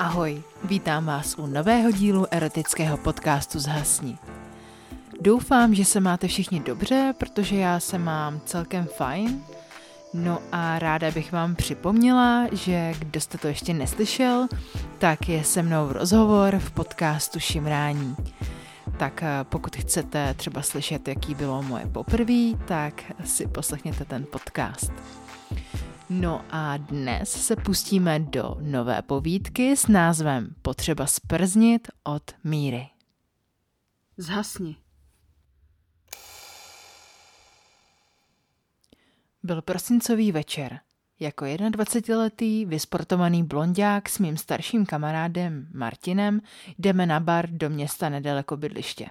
Ahoj, vítám vás u nového dílu erotického podcastu Zhasni. Doufám, že se máte všichni dobře, protože já se mám celkem fajn. No a ráda bych vám připomněla, že kdo jste to ještě neslyšel, tak je se mnou rozhovor v podcastu Šimrání. Tak eh, pokud chcete třeba slyšet, jaký bylo moje poprvé, tak si poslechněte ten podcast. No a dnes se pustíme do nové povídky s názvem Potřeba sprznit od Míry. Zhasni. Byl prosincový večer. Jako 21-letý vysportovaný blondák s mým starším kamarádem Martinem jdeme na bar do města nedaleko bydliště.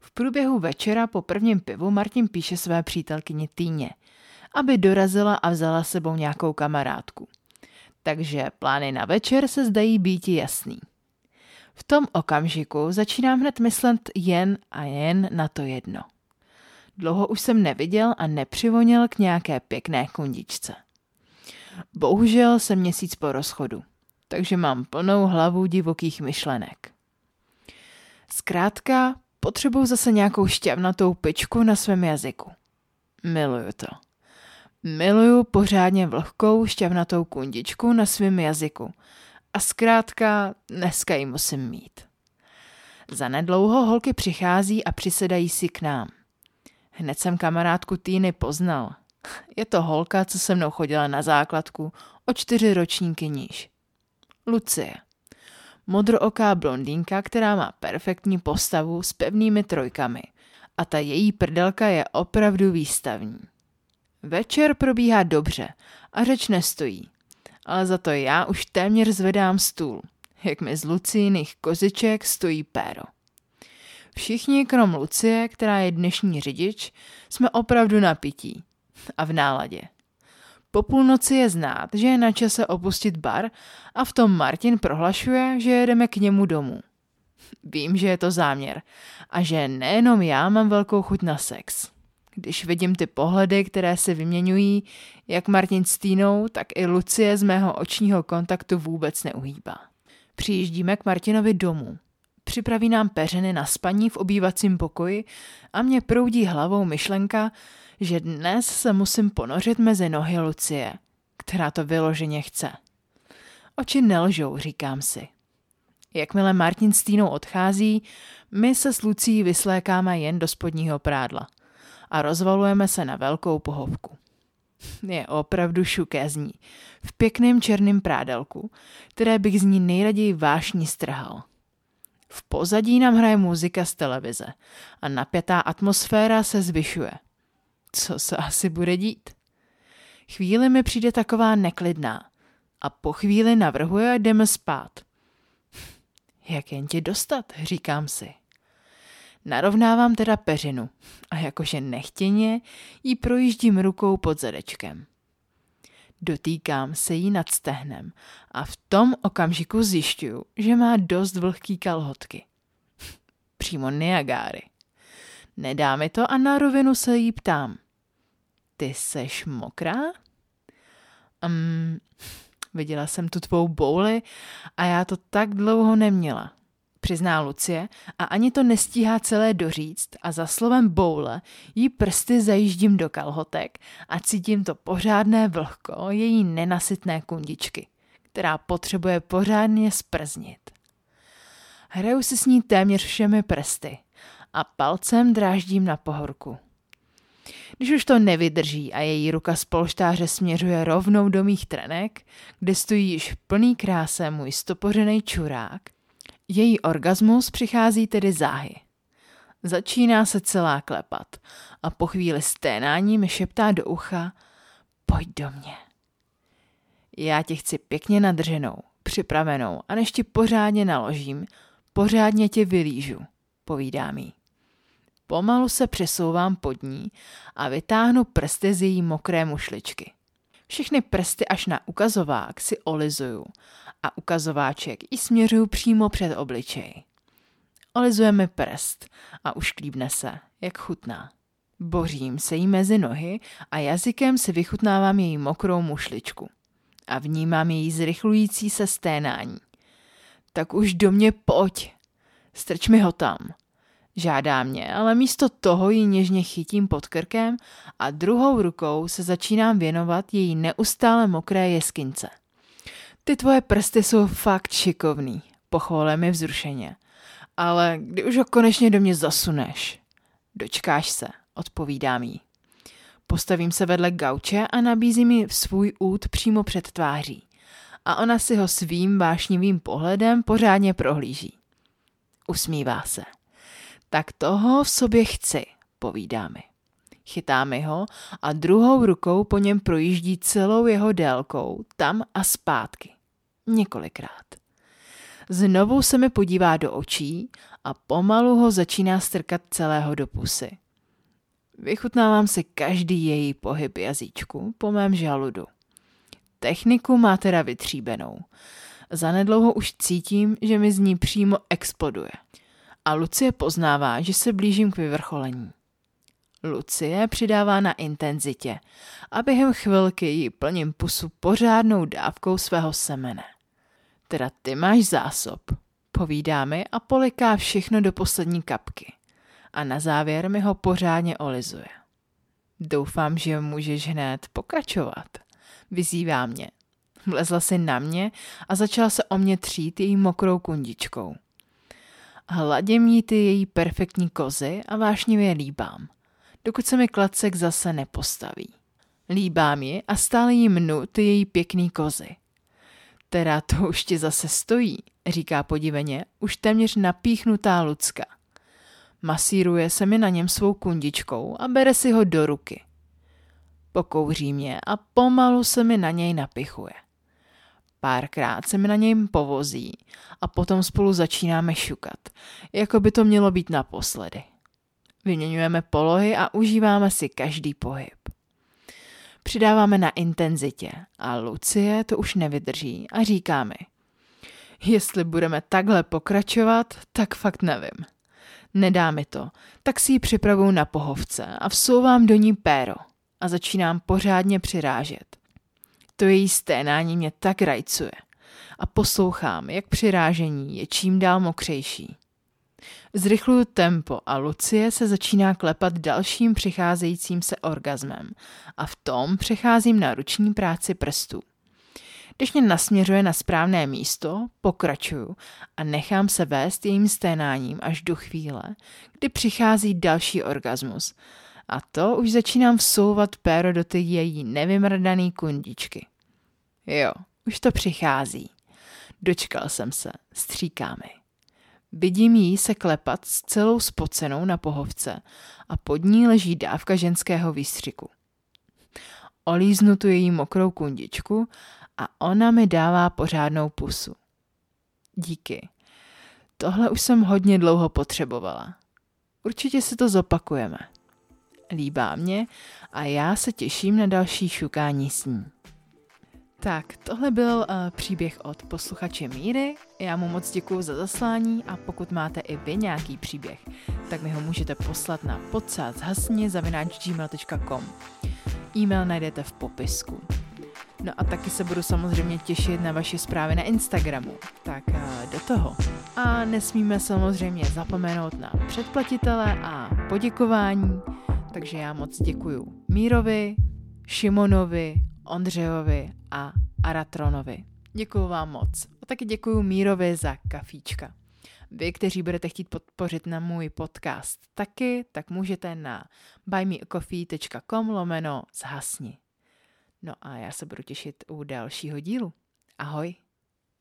V průběhu večera po prvním pivu Martin píše své přítelkyni Týně – aby dorazila a vzala sebou nějakou kamarádku. Takže plány na večer se zdají být jasný. V tom okamžiku začínám hned myslet jen a jen na to jedno. Dlouho už jsem neviděl a nepřivonil k nějaké pěkné kundičce. Bohužel jsem měsíc po rozchodu, takže mám plnou hlavu divokých myšlenek. Zkrátka, potřebuji zase nějakou šťavnatou pičku na svém jazyku. Miluju to. Miluju pořádně vlhkou šťavnatou kundičku na svém jazyku. A zkrátka dneska ji musím mít. Za nedlouho holky přichází a přisedají si k nám. Hned jsem kamarádku Týny poznal. Je to holka, co se mnou chodila na základku o čtyři ročníky níž. Lucie. Modrooká blondýnka, která má perfektní postavu s pevnými trojkami. A ta její prdelka je opravdu výstavní. Večer probíhá dobře a řeč nestojí. Ale za to já už téměř zvedám stůl, jak mi z Lucíných koziček stojí péro. Všichni, krom Lucie, která je dnešní řidič, jsme opravdu napití a v náladě. Po půlnoci je znát, že je na čase opustit bar a v tom Martin prohlašuje, že jedeme k němu domů. Vím, že je to záměr a že nejenom já mám velkou chuť na sex. Když vidím ty pohledy, které se vyměňují, jak Martin s Týnou, tak i Lucie z mého očního kontaktu vůbec neuhýbá. Přijíždíme k Martinovi domů. Připraví nám peřeny na spaní v obývacím pokoji a mě proudí hlavou myšlenka, že dnes se musím ponořit mezi nohy Lucie, která to vyloženě chce. Oči nelžou, říkám si. Jakmile Martin s Týnou odchází, my se s Lucí vyslékáme jen do spodního prádla a rozvalujeme se na velkou pohovku. Je opravdu šukézní, v pěkném černém prádelku, které bych z ní nejraději vášní strhal. V pozadí nám hraje muzika z televize a napětá atmosféra se zvyšuje. Co se asi bude dít? Chvíli mi přijde taková neklidná a po chvíli navrhuje, jdeme spát. Jak jen tě dostat, říkám si. Narovnávám teda peřinu a jakože nechtěně ji projíždím rukou pod zadečkem. Dotýkám se jí nad stehnem a v tom okamžiku zjišťuju, že má dost vlhký kalhotky. Přímo Niagáry. Nedá mi to a na rovinu se jí ptám. Ty seš mokrá? Um, viděla jsem tu tvou bouli a já to tak dlouho neměla přizná Lucie a ani to nestíhá celé doříct a za slovem boule jí prsty zajíždím do kalhotek a cítím to pořádné vlhko její nenasytné kundičky, která potřebuje pořádně sprznit. Hraju si s ní téměř všemi prsty a palcem dráždím na pohorku. Když už to nevydrží a její ruka z polštáře směřuje rovnou do mých trenek, kde stojí již plný kráse můj stopořený čurák, její orgasmus přichází tedy záhy. Začíná se celá klepat a po chvíli sténání mi šeptá do ucha pojď do mě. Já tě chci pěkně nadrženou, připravenou a než ti pořádně naložím, pořádně tě vylížu, povídá mi. Pomalu se přesouvám pod ní a vytáhnu prsty z její mokré mušličky. Všechny prsty až na ukazovák si olizuju a ukazováček i směřuju přímo před obličej. Olizujeme prst a už klíbne se, jak chutná. Bořím se jí mezi nohy a jazykem si vychutnávám její mokrou mušličku. A vnímám její zrychlující se sténání. tak už do mě pojď. Strč mi ho tam. Žádá mě, ale místo toho ji něžně chytím pod krkem a druhou rukou se začínám věnovat její neustále mokré jeskince. Ty tvoje prsty jsou fakt šikovný, pochváluje mi vzrušeně. Ale kdy už ho konečně do mě zasuneš? Dočkáš se, odpovídám jí. Postavím se vedle gauče a nabízím mi svůj út přímo před tváří. A ona si ho svým vášnivým pohledem pořádně prohlíží. Usmívá se. Tak toho v sobě chci, povídá mi. Chytá mi ho a druhou rukou po něm projíždí celou jeho délkou, tam a zpátky. Několikrát. Znovu se mi podívá do očí a pomalu ho začíná strkat celého do pusy. Vychutnávám si každý její pohyb jazyčku po mém žaludu. Techniku má teda vytříbenou. Zanedlouho už cítím, že mi z ní přímo exploduje. A Lucie poznává, že se blížím k vyvrcholení. Lucie přidává na intenzitě a během chvilky jí plním pusu pořádnou dávkou svého semene. Teda ty máš zásob, povídá mi a poliká všechno do poslední kapky. A na závěr mi ho pořádně olizuje. Doufám, že můžeš hned pokračovat. Vyzývá mě. Vlezla si na mě a začala se o mě třít její mokrou kundičkou. Hladím jí ty její perfektní kozy a vášnivě líbám, dokud se mi klacek zase nepostaví. Líbám ji a stále jí mnu ty její pěkný kozy. Teda to už ti zase stojí, říká podiveně, už téměř napíchnutá Lucka. Masíruje se mi na něm svou kundičkou a bere si ho do ruky. Pokouří mě a pomalu se mi na něj napichuje. Párkrát se mi na něj povozí a potom spolu začínáme šukat, jako by to mělo být naposledy. Vyměňujeme polohy a užíváme si každý pohyb. Přidáváme na intenzitě a Lucie to už nevydrží a říká mi, jestli budeme takhle pokračovat, tak fakt nevím. Nedá mi to, tak si ji připravuju na pohovce a vsouvám do ní péro a začínám pořádně přirážet. To její sténání mě tak rajcuje a poslouchám, jak přirážení je čím dál mokřejší. Zrychluju tempo a Lucie se začíná klepat dalším přicházejícím se orgazmem a v tom přecházím na ruční práci prstů. Když mě nasměřuje na správné místo, pokračuju a nechám se vést jejím sténáním až do chvíle, kdy přichází další orgasmus. A to už začínám vsouvat péro do ty její nevymrdaný kundičky. Jo, už to přichází. Dočkal jsem se, stříká mi. Vidím jí se klepat s celou spocenou na pohovce a pod ní leží dávka ženského výstřiku. Olíznu tu její mokrou kundičku a ona mi dává pořádnou pusu. Díky. Tohle už jsem hodně dlouho potřebovala. Určitě si to zopakujeme. Líbá mě a já se těším na další šukání s ní. Tak, tohle byl uh, příběh od posluchače Míry. Já mu moc děkuji za zaslání a pokud máte i vy nějaký příběh, tak mi ho můžete poslat na podsázhasně.gmail.com E-mail najdete v popisku. No a taky se budu samozřejmě těšit na vaše zprávy na Instagramu. Tak uh, do toho. A nesmíme samozřejmě zapomenout na předplatitele a poděkování. Takže já moc děkuju Mírovi, Šimonovi, Ondřejovi a Aratronovi. Děkuju vám moc. A taky děkuju Mírovi za kafíčka. Vy, kteří budete chtít podpořit na můj podcast taky, tak můžete na buymeacoffee.com lomeno zhasni. No a já se budu těšit u dalšího dílu. Ahoj!